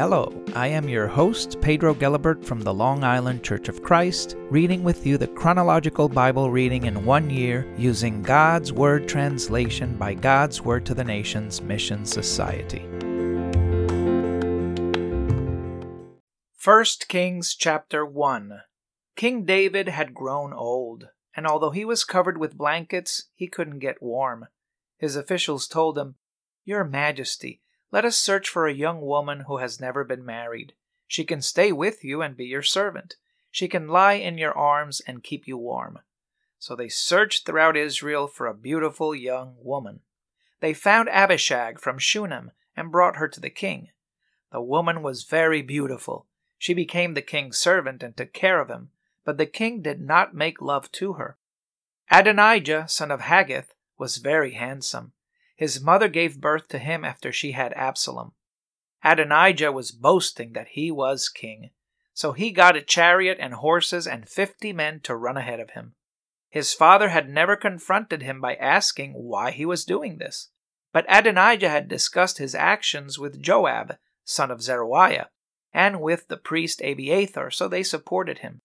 Hello, I am your host, Pedro Gelibert from the Long Island Church of Christ, reading with you the chronological Bible reading in one year using God's Word translation by God's Word to the Nations Mission Society. 1 Kings chapter 1 King David had grown old, and although he was covered with blankets, he couldn't get warm. His officials told him, Your Majesty, let us search for a young woman who has never been married. She can stay with you and be your servant. She can lie in your arms and keep you warm. So they searched throughout Israel for a beautiful young woman. They found Abishag from Shunem and brought her to the king. The woman was very beautiful. She became the king's servant and took care of him, but the king did not make love to her. Adonijah, son of Haggith, was very handsome. His mother gave birth to him after she had Absalom. Adonijah was boasting that he was king, so he got a chariot and horses and fifty men to run ahead of him. His father had never confronted him by asking why he was doing this, but Adonijah had discussed his actions with Joab, son of Zeruiah, and with the priest Abiathar, so they supported him.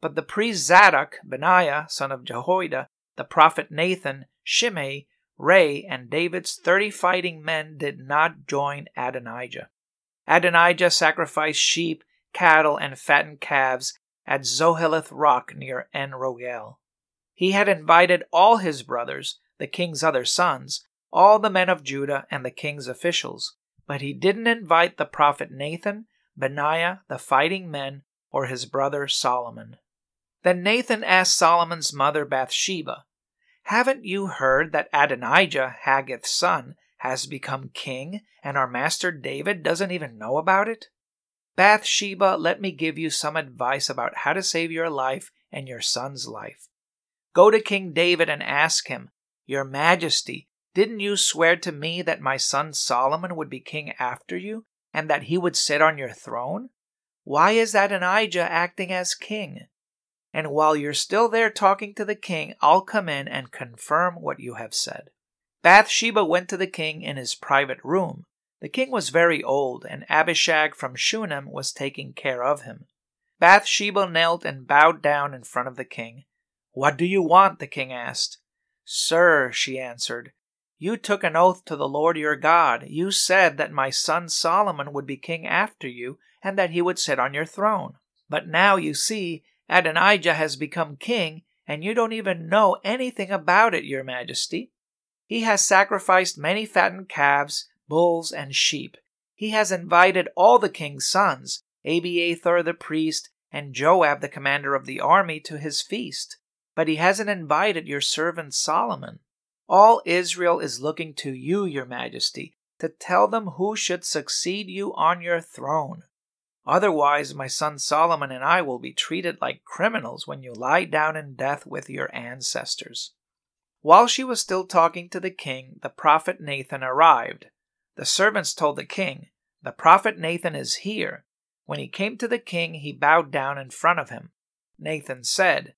But the priest Zadok, Benaiah, son of Jehoiada, the prophet Nathan, Shimei, Rei and David's thirty fighting men did not join Adonijah. Adonijah sacrificed sheep, cattle, and fattened calves at Zoheleth Rock near En Rogel. He had invited all his brothers, the king's other sons, all the men of Judah, and the king's officials, but he didn't invite the prophet Nathan, Benaiah, the fighting men, or his brother Solomon. Then Nathan asked Solomon's mother Bathsheba, haven't you heard that Adonijah, Haggith's son, has become king, and our master David doesn't even know about it? Bathsheba, let me give you some advice about how to save your life and your son's life. Go to King David and ask him, Your Majesty, didn't you swear to me that my son Solomon would be king after you, and that he would sit on your throne? Why is Adonijah acting as king? And while you're still there talking to the king, I'll come in and confirm what you have said. Bathsheba went to the king in his private room. The king was very old, and Abishag from Shunem was taking care of him. Bathsheba knelt and bowed down in front of the king. What do you want? the king asked. Sir, she answered, you took an oath to the Lord your God. You said that my son Solomon would be king after you, and that he would sit on your throne. But now, you see, Adonijah has become king, and you don't even know anything about it, your majesty. He has sacrificed many fattened calves, bulls, and sheep. He has invited all the king's sons, Abiathar the priest, and Joab the commander of the army, to his feast. But he hasn't invited your servant Solomon. All Israel is looking to you, your majesty, to tell them who should succeed you on your throne. Otherwise, my son Solomon and I will be treated like criminals when you lie down in death with your ancestors. While she was still talking to the king, the prophet Nathan arrived. The servants told the king, The prophet Nathan is here. When he came to the king, he bowed down in front of him. Nathan said,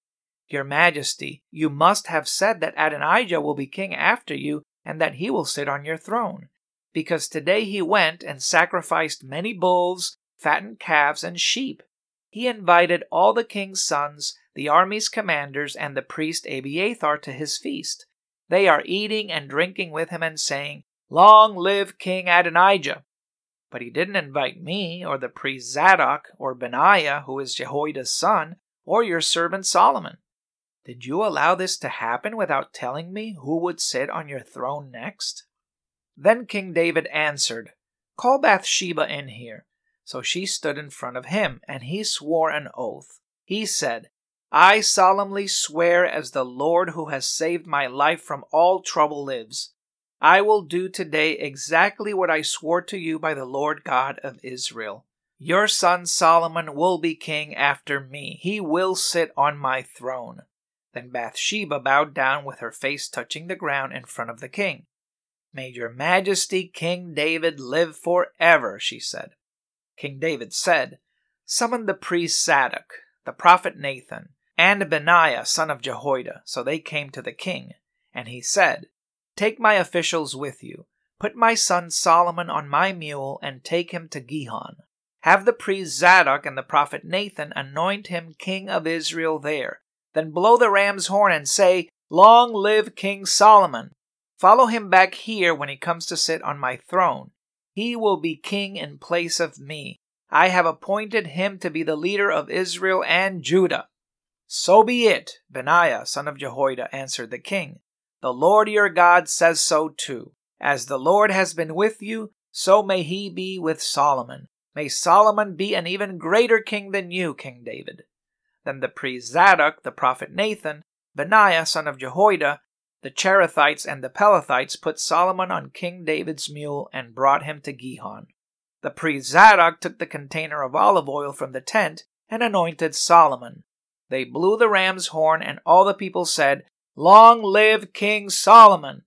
Your Majesty, you must have said that Adonijah will be king after you, and that he will sit on your throne. Because today he went and sacrificed many bulls fattened calves, and sheep. He invited all the king's sons, the army's commanders, and the priest Abiathar to his feast. They are eating and drinking with him and saying, Long live King Adonijah! But he didn't invite me, or the priest Zadok, or Benaiah, who is Jehoiada's son, or your servant Solomon. Did you allow this to happen without telling me who would sit on your throne next? Then King David answered, Call Bathsheba in here. So she stood in front of him, and he swore an oath. He said, I solemnly swear as the Lord who has saved my life from all trouble lives. I will do today exactly what I swore to you by the Lord God of Israel. Your son Solomon will be king after me. He will sit on my throne. Then Bathsheba bowed down with her face touching the ground in front of the king. May your majesty King David live forever, she said. King David said, Summon the priest Zadok, the prophet Nathan, and Benaiah son of Jehoiada. So they came to the king. And he said, Take my officials with you. Put my son Solomon on my mule and take him to Gihon. Have the priest Zadok and the prophet Nathan anoint him king of Israel there. Then blow the ram's horn and say, Long live King Solomon! Follow him back here when he comes to sit on my throne. He will be king in place of me. I have appointed him to be the leader of Israel and Judah. So be it, Benaiah, son of Jehoiada, answered the king. The Lord your God says so too. As the Lord has been with you, so may he be with Solomon. May Solomon be an even greater king than you, King David. Then the priest Zadok, the prophet Nathan, Benaiah, son of Jehoiada, the Cherethites and the Pelethites put Solomon on King David's mule and brought him to Gihon. The priest Zadok took the container of olive oil from the tent and anointed Solomon. They blew the ram's horn, and all the people said, Long live King Solomon!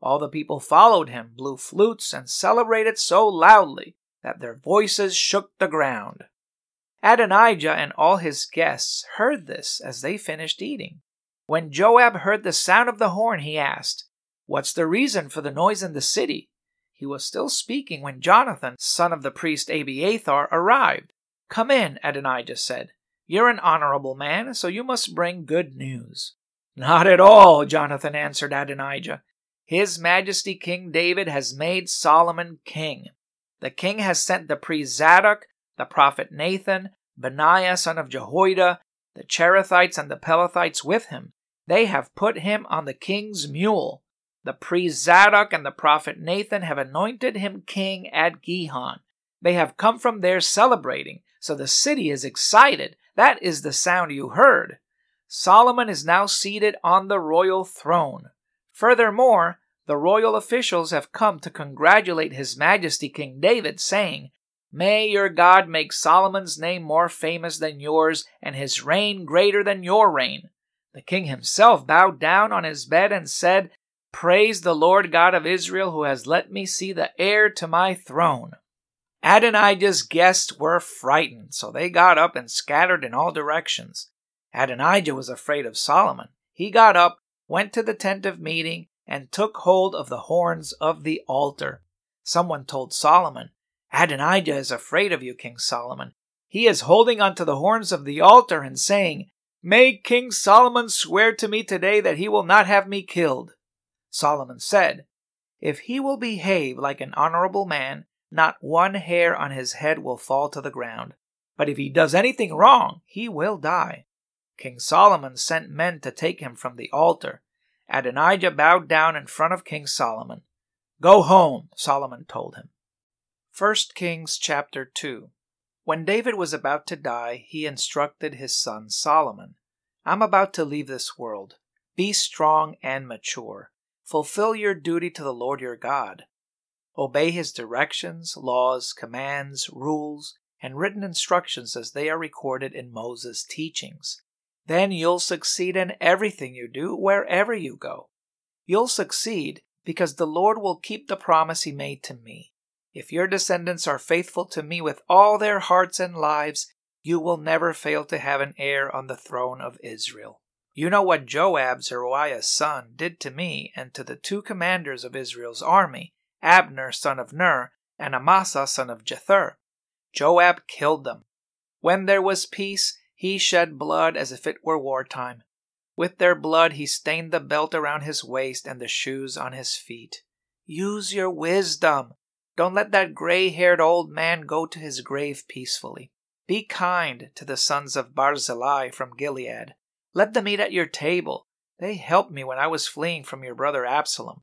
All the people followed him, blew flutes, and celebrated so loudly that their voices shook the ground. Adonijah and all his guests heard this as they finished eating. When Joab heard the sound of the horn, he asked, What's the reason for the noise in the city? He was still speaking when Jonathan, son of the priest Abiathar, arrived. Come in, Adonijah said. You're an honorable man, so you must bring good news. Not at all, Jonathan answered Adonijah. His Majesty King David has made Solomon king. The king has sent the priest Zadok, the prophet Nathan, Benaiah son of Jehoiada, the Cherethites and the Pelethites with him. They have put him on the king's mule. The priest Zadok and the prophet Nathan have anointed him king at Gihon. They have come from there celebrating, so the city is excited that is the sound you heard. Solomon is now seated on the royal throne. Furthermore, the royal officials have come to congratulate His Majesty King David, saying, May your God make Solomon's name more famous than yours, and his reign greater than your reign. The king himself bowed down on his bed and said, Praise the Lord God of Israel, who has let me see the heir to my throne. Adonijah's guests were frightened, so they got up and scattered in all directions. Adonijah was afraid of Solomon. He got up, went to the tent of meeting, and took hold of the horns of the altar. Someone told Solomon, Adonijah is afraid of you, King Solomon. He is holding onto the horns of the altar and saying, May King Solomon swear to me today that he will not have me killed. Solomon said, If he will behave like an honorable man, not one hair on his head will fall to the ground. But if he does anything wrong, he will die. King Solomon sent men to take him from the altar. Adonijah bowed down in front of King Solomon. Go home, Solomon told him. 1 Kings chapter 2 When David was about to die, he instructed his son Solomon I'm about to leave this world. Be strong and mature. Fulfill your duty to the Lord your God. Obey his directions, laws, commands, rules, and written instructions as they are recorded in Moses' teachings. Then you'll succeed in everything you do, wherever you go. You'll succeed because the Lord will keep the promise he made to me. If your descendants are faithful to me with all their hearts and lives, you will never fail to have an heir on the throne of Israel. You know what Joab, Zeruiah's son, did to me and to the two commanders of Israel's army Abner son of Ner, and Amasa son of Jether. Joab killed them. When there was peace, he shed blood as if it were wartime. With their blood he stained the belt around his waist and the shoes on his feet. Use your wisdom. Don't let that gray haired old man go to his grave peacefully. Be kind to the sons of Barzillai from Gilead. Let them eat at your table. They helped me when I was fleeing from your brother Absalom.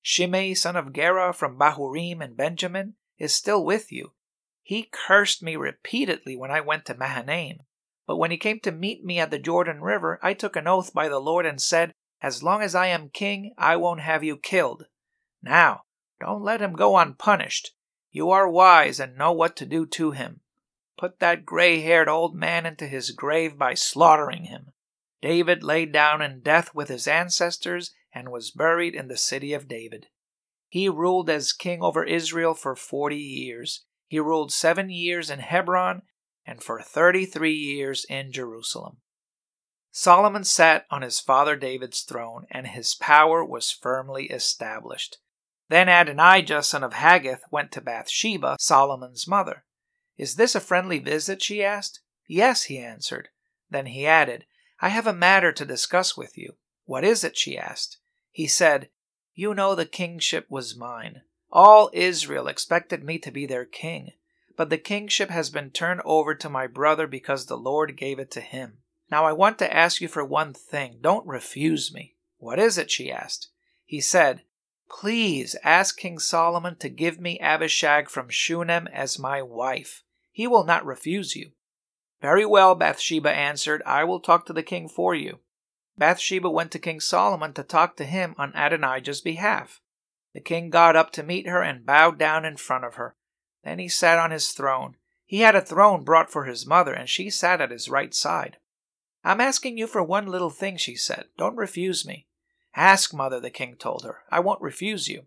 Shimei, son of Gera from Bahurim and Benjamin, is still with you. He cursed me repeatedly when I went to Mahanaim. But when he came to meet me at the Jordan River, I took an oath by the Lord and said, As long as I am king, I won't have you killed. Now, don't let him go unpunished. You are wise and know what to do to him. Put that gray haired old man into his grave by slaughtering him. David lay down in death with his ancestors and was buried in the city of David. He ruled as king over Israel for forty years. He ruled seven years in Hebron and for thirty three years in Jerusalem. Solomon sat on his father David's throne, and his power was firmly established. Then Adonijah, son of Haggith, went to Bathsheba, Solomon's mother. Is this a friendly visit? she asked. Yes, he answered. Then he added, I have a matter to discuss with you. What is it? she asked. He said, You know the kingship was mine. All Israel expected me to be their king, but the kingship has been turned over to my brother because the Lord gave it to him. Now I want to ask you for one thing. Don't refuse me. What is it? she asked. He said, Please ask King Solomon to give me Abishag from Shunem as my wife. He will not refuse you. Very well, Bathsheba answered, I will talk to the king for you. Bathsheba went to King Solomon to talk to him on Adonijah's behalf. The king got up to meet her and bowed down in front of her. Then he sat on his throne. He had a throne brought for his mother, and she sat at his right side. I'm asking you for one little thing, she said. Don't refuse me. Ask, mother, the king told her. I won't refuse you.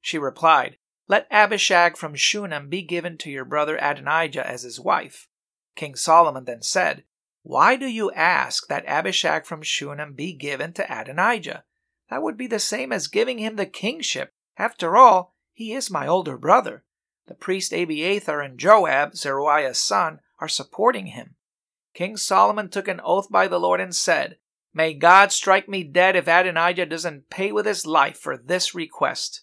She replied, Let Abishag from Shunem be given to your brother Adonijah as his wife. King Solomon then said, Why do you ask that Abishag from Shunem be given to Adonijah? That would be the same as giving him the kingship. After all, he is my older brother. The priest Abiathar and Joab, Zeruiah's son, are supporting him. King Solomon took an oath by the Lord and said, May God strike me dead if Adonijah doesn't pay with his life for this request.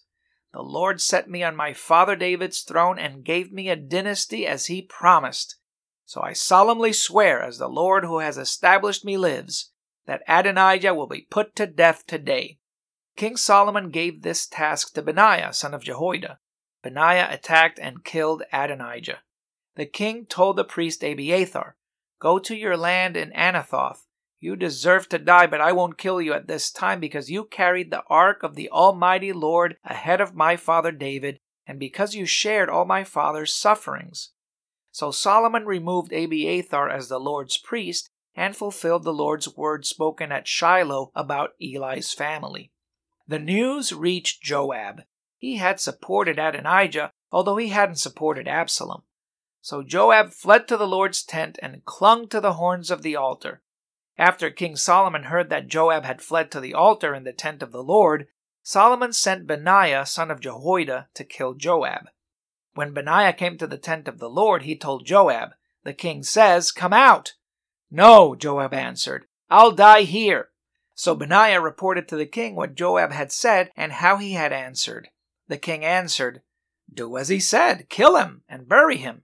The Lord set me on my father David's throne and gave me a dynasty as he promised. So I solemnly swear, as the Lord who has established me lives, that Adonijah will be put to death today. King Solomon gave this task to Benaiah, son of Jehoiada. Benaiah attacked and killed Adonijah. The king told the priest Abiathar, Go to your land in Anathoth. You deserve to die, but I won't kill you at this time because you carried the ark of the Almighty Lord ahead of my father David, and because you shared all my father's sufferings. So Solomon removed Abiathar as the Lord's priest and fulfilled the Lord's word spoken at Shiloh about Eli's family. The news reached Joab. He had supported Adonijah, although he hadn't supported Absalom. So Joab fled to the Lord's tent and clung to the horns of the altar. After King Solomon heard that Joab had fled to the altar in the tent of the Lord, Solomon sent Benaiah, son of Jehoiada, to kill Joab. When Benaiah came to the tent of the Lord, he told Joab, The king says, Come out. No, Joab answered, I'll die here. So Benaiah reported to the king what Joab had said and how he had answered. The king answered, Do as he said, kill him and bury him.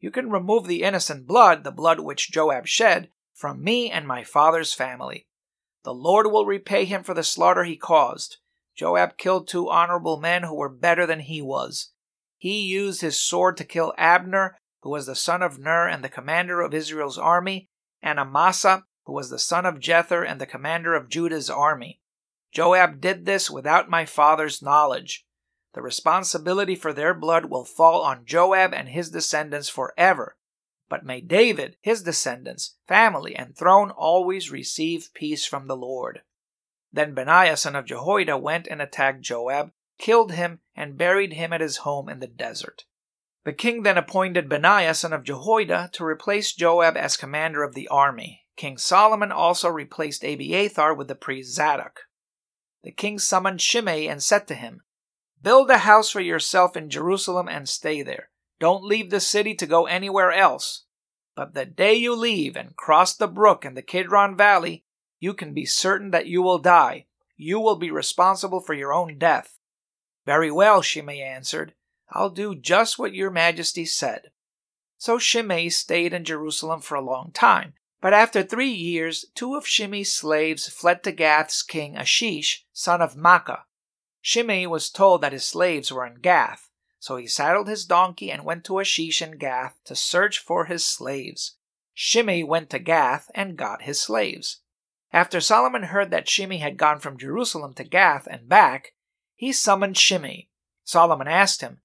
You can remove the innocent blood, the blood which Joab shed, from me and my father's family. The Lord will repay him for the slaughter he caused. Joab killed two honorable men who were better than he was. He used his sword to kill Abner, who was the son of Ner and the commander of Israel's army, and Amasa, who was the son of Jether and the commander of Judah's army. Joab did this without my father's knowledge. The responsibility for their blood will fall on Joab and his descendants forever. But may David, his descendants, family, and throne always receive peace from the Lord. Then Benaiah son of Jehoiada went and attacked Joab, killed him, and buried him at his home in the desert. The king then appointed Benaiah son of Jehoiada to replace Joab as commander of the army. King Solomon also replaced Abiathar with the priest Zadok. The king summoned Shimei and said to him, Build a house for yourself in Jerusalem and stay there. Don't leave the city to go anywhere else. But the day you leave and cross the brook in the Kidron Valley, you can be certain that you will die. You will be responsible for your own death. Very well, Shimei answered. I'll do just what your majesty said. So Shimei stayed in Jerusalem for a long time. But after three years, two of Shimei's slaves fled to Gath's king Achish, son of Maacah. Shimei was told that his slaves were in Gath, so he saddled his donkey and went to Achish in Gath to search for his slaves. Shimei went to Gath and got his slaves. After Solomon heard that Shimei had gone from Jerusalem to Gath and back, he summoned Shimei. Solomon asked him,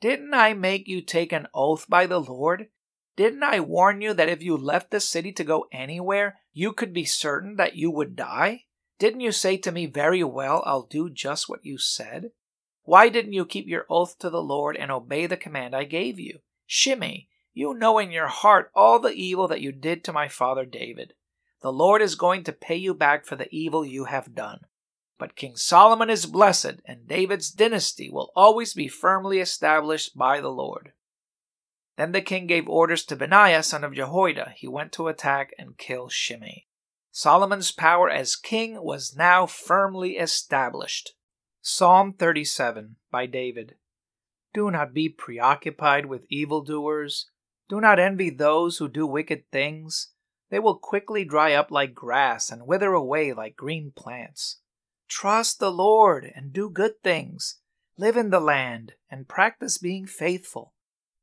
Didn't I make you take an oath by the Lord? Didn't I warn you that if you left the city to go anywhere, you could be certain that you would die? Didn't you say to me, Very well, I'll do just what you said? Why didn't you keep your oath to the Lord and obey the command I gave you? Shimei, you know in your heart all the evil that you did to my father David. The Lord is going to pay you back for the evil you have done. But King Solomon is blessed, and David's dynasty will always be firmly established by the Lord. Then the king gave orders to Benaiah, son of Jehoiada. He went to attack and kill Shimei. Solomon's power as king was now firmly established. Psalm 37 by David. Do not be preoccupied with evildoers. Do not envy those who do wicked things. They will quickly dry up like grass and wither away like green plants. Trust the Lord and do good things. Live in the land and practice being faithful.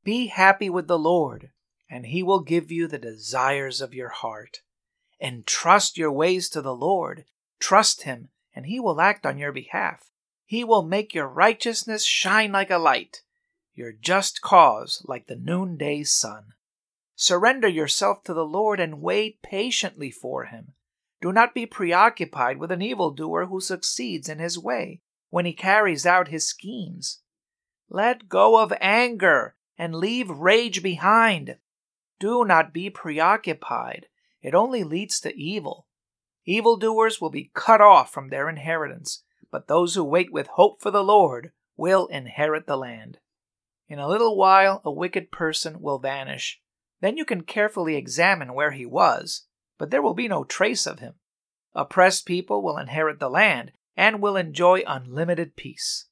Be happy with the Lord, and He will give you the desires of your heart. Entrust your ways to the Lord. Trust Him, and He will act on your behalf. He will make your righteousness shine like a light, your just cause like the noonday sun. Surrender yourself to the Lord and wait patiently for Him. Do not be preoccupied with an evildoer who succeeds in his way when he carries out his schemes. Let go of anger and leave rage behind. Do not be preoccupied. It only leads to evil. Evildoers will be cut off from their inheritance, but those who wait with hope for the Lord will inherit the land. In a little while, a wicked person will vanish. Then you can carefully examine where he was, but there will be no trace of him. Oppressed people will inherit the land and will enjoy unlimited peace.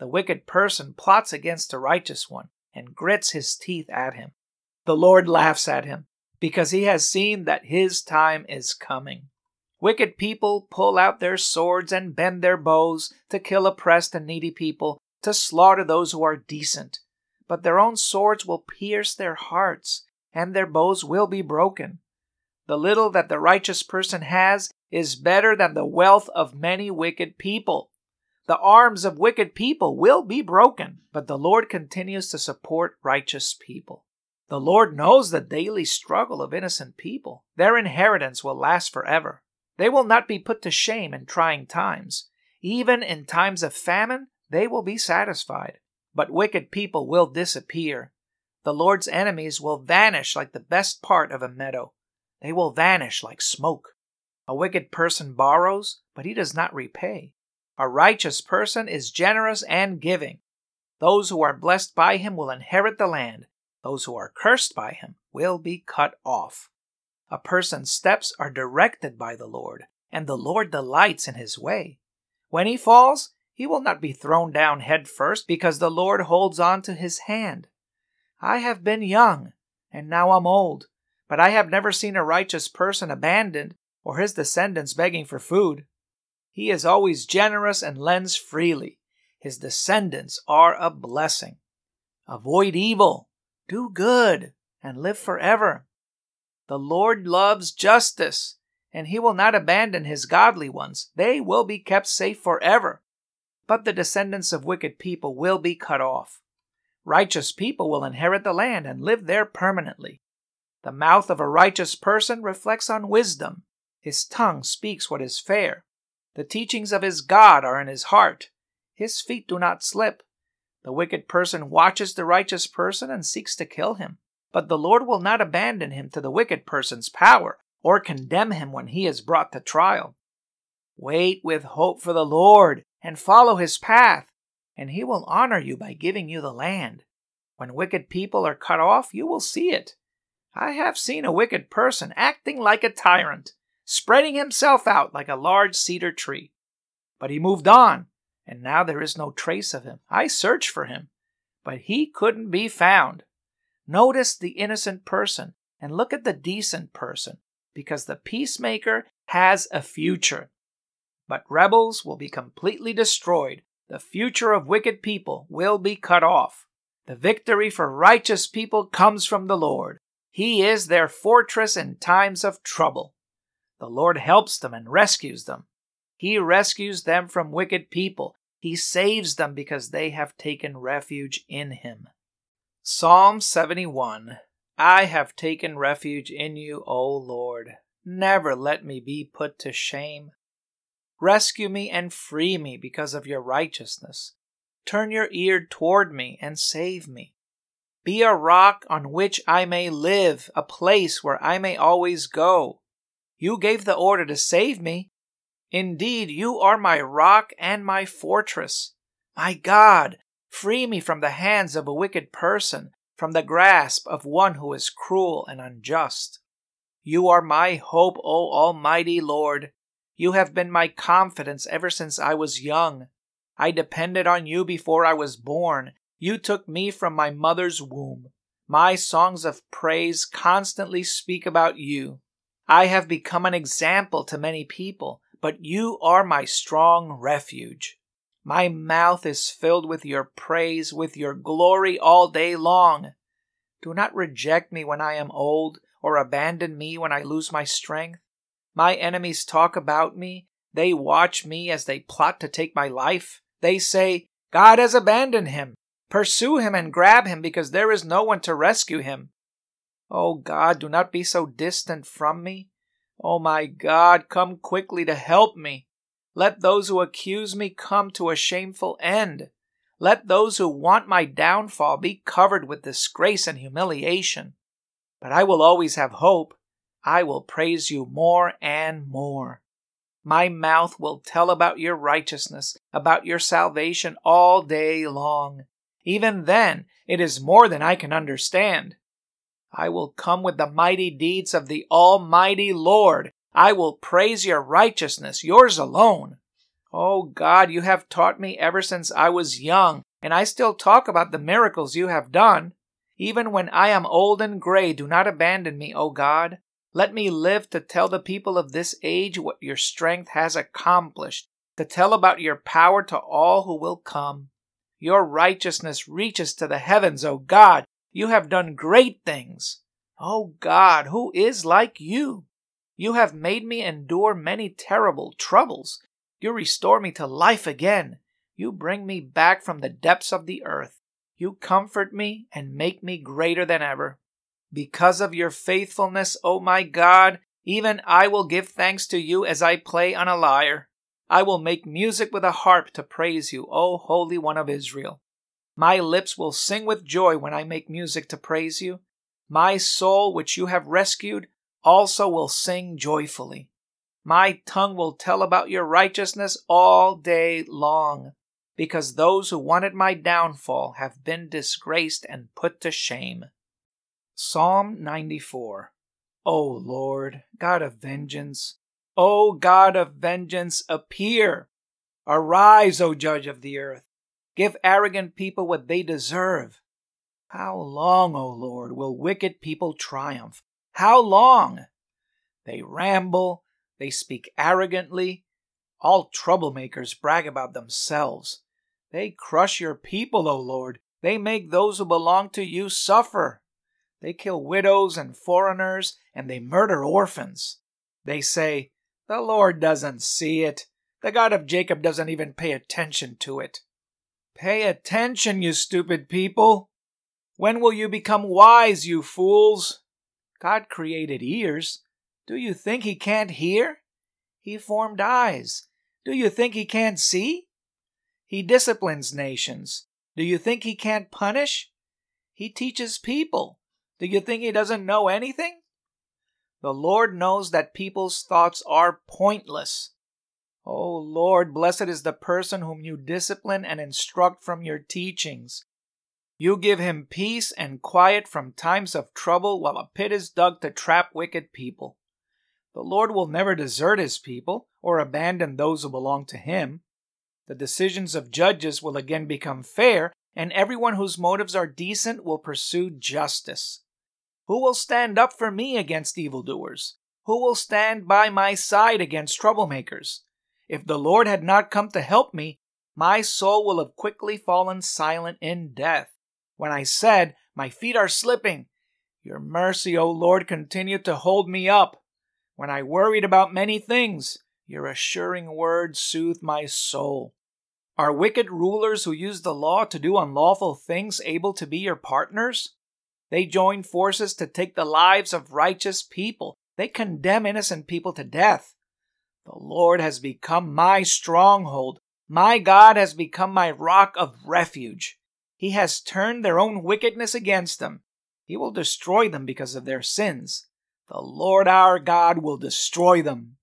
The wicked person plots against the righteous one and grits his teeth at him. The Lord laughs at him because he has seen that his time is coming. Wicked people pull out their swords and bend their bows to kill oppressed and needy people, to slaughter those who are decent. But their own swords will pierce their hearts, and their bows will be broken. The little that the righteous person has is better than the wealth of many wicked people. The arms of wicked people will be broken, but the Lord continues to support righteous people. The Lord knows the daily struggle of innocent people. Their inheritance will last forever. They will not be put to shame in trying times. Even in times of famine, they will be satisfied. But wicked people will disappear. The Lord's enemies will vanish like the best part of a meadow. They will vanish like smoke. A wicked person borrows, but he does not repay. A righteous person is generous and giving. Those who are blessed by him will inherit the land. Those who are cursed by him will be cut off. A person's steps are directed by the Lord, and the Lord delights in his way. When he falls, he will not be thrown down head first because the Lord holds on to his hand. I have been young, and now I'm old, but I have never seen a righteous person abandoned or his descendants begging for food. He is always generous and lends freely. His descendants are a blessing. Avoid evil, do good, and live forever. The Lord loves justice, and he will not abandon his godly ones. They will be kept safe forever. But the descendants of wicked people will be cut off. Righteous people will inherit the land and live there permanently. The mouth of a righteous person reflects on wisdom. His tongue speaks what is fair. The teachings of his God are in his heart. His feet do not slip. The wicked person watches the righteous person and seeks to kill him. But the Lord will not abandon him to the wicked person's power or condemn him when he is brought to trial. Wait with hope for the Lord and follow his path, and he will honor you by giving you the land. When wicked people are cut off, you will see it. I have seen a wicked person acting like a tyrant spreading himself out like a large cedar tree. But he moved on, and now there is no trace of him. I searched for him, but he couldn't be found. Notice the innocent person and look at the decent person, because the peacemaker has a future. But rebels will be completely destroyed. The future of wicked people will be cut off. The victory for righteous people comes from the Lord. He is their fortress in times of trouble. The Lord helps them and rescues them. He rescues them from wicked people. He saves them because they have taken refuge in Him. Psalm 71 I have taken refuge in you, O Lord. Never let me be put to shame. Rescue me and free me because of your righteousness. Turn your ear toward me and save me. Be a rock on which I may live, a place where I may always go. You gave the order to save me. Indeed, you are my rock and my fortress. My God, free me from the hands of a wicked person, from the grasp of one who is cruel and unjust. You are my hope, O Almighty Lord. You have been my confidence ever since I was young. I depended on you before I was born. You took me from my mother's womb. My songs of praise constantly speak about you. I have become an example to many people, but you are my strong refuge. My mouth is filled with your praise, with your glory all day long. Do not reject me when I am old, or abandon me when I lose my strength. My enemies talk about me. They watch me as they plot to take my life. They say, God has abandoned him. Pursue him and grab him because there is no one to rescue him. Oh God, do not be so distant from me. Oh my God, come quickly to help me. Let those who accuse me come to a shameful end. Let those who want my downfall be covered with disgrace and humiliation. But I will always have hope. I will praise you more and more. My mouth will tell about your righteousness, about your salvation all day long. Even then, it is more than I can understand. I will come with the mighty deeds of the Almighty Lord. I will praise your righteousness, yours alone. Oh God, you have taught me ever since I was young, and I still talk about the miracles you have done. Even when I am old and gray, do not abandon me, O God. Let me live to tell the people of this age what your strength has accomplished, to tell about your power to all who will come. Your righteousness reaches to the heavens, O God. You have done great things. O God, who is like you? You have made me endure many terrible troubles. You restore me to life again. You bring me back from the depths of the earth. You comfort me and make me greater than ever. Because of your faithfulness, O my God, even I will give thanks to you as I play on a lyre. I will make music with a harp to praise you, O Holy One of Israel. My lips will sing with joy when I make music to praise you. My soul, which you have rescued, also will sing joyfully. My tongue will tell about your righteousness all day long, because those who wanted my downfall have been disgraced and put to shame. Psalm 94 O Lord, God of vengeance, O God of vengeance, appear. Arise, O Judge of the earth. Give arrogant people what they deserve. How long, O Lord, will wicked people triumph? How long? They ramble, they speak arrogantly. All troublemakers brag about themselves. They crush your people, O Lord. They make those who belong to you suffer. They kill widows and foreigners, and they murder orphans. They say, the Lord doesn't see it. The God of Jacob doesn't even pay attention to it. Pay attention, you stupid people! When will you become wise, you fools? God created ears. Do you think he can't hear? He formed eyes. Do you think he can't see? He disciplines nations. Do you think he can't punish? He teaches people. Do you think he doesn't know anything? The Lord knows that people's thoughts are pointless. O Lord, blessed is the person whom you discipline and instruct from your teachings. You give him peace and quiet from times of trouble while a pit is dug to trap wicked people. The Lord will never desert his people or abandon those who belong to him. The decisions of judges will again become fair, and everyone whose motives are decent will pursue justice. Who will stand up for me against evildoers? Who will stand by my side against troublemakers? If the Lord had not come to help me, my soul will have quickly fallen silent in death. When I said, My feet are slipping, your mercy, O Lord, continued to hold me up. When I worried about many things, your assuring words soothed my soul. Are wicked rulers who use the law to do unlawful things able to be your partners? They join forces to take the lives of righteous people. They condemn innocent people to death. The Lord has become my stronghold. My God has become my rock of refuge. He has turned their own wickedness against them. He will destroy them because of their sins. The Lord our God will destroy them.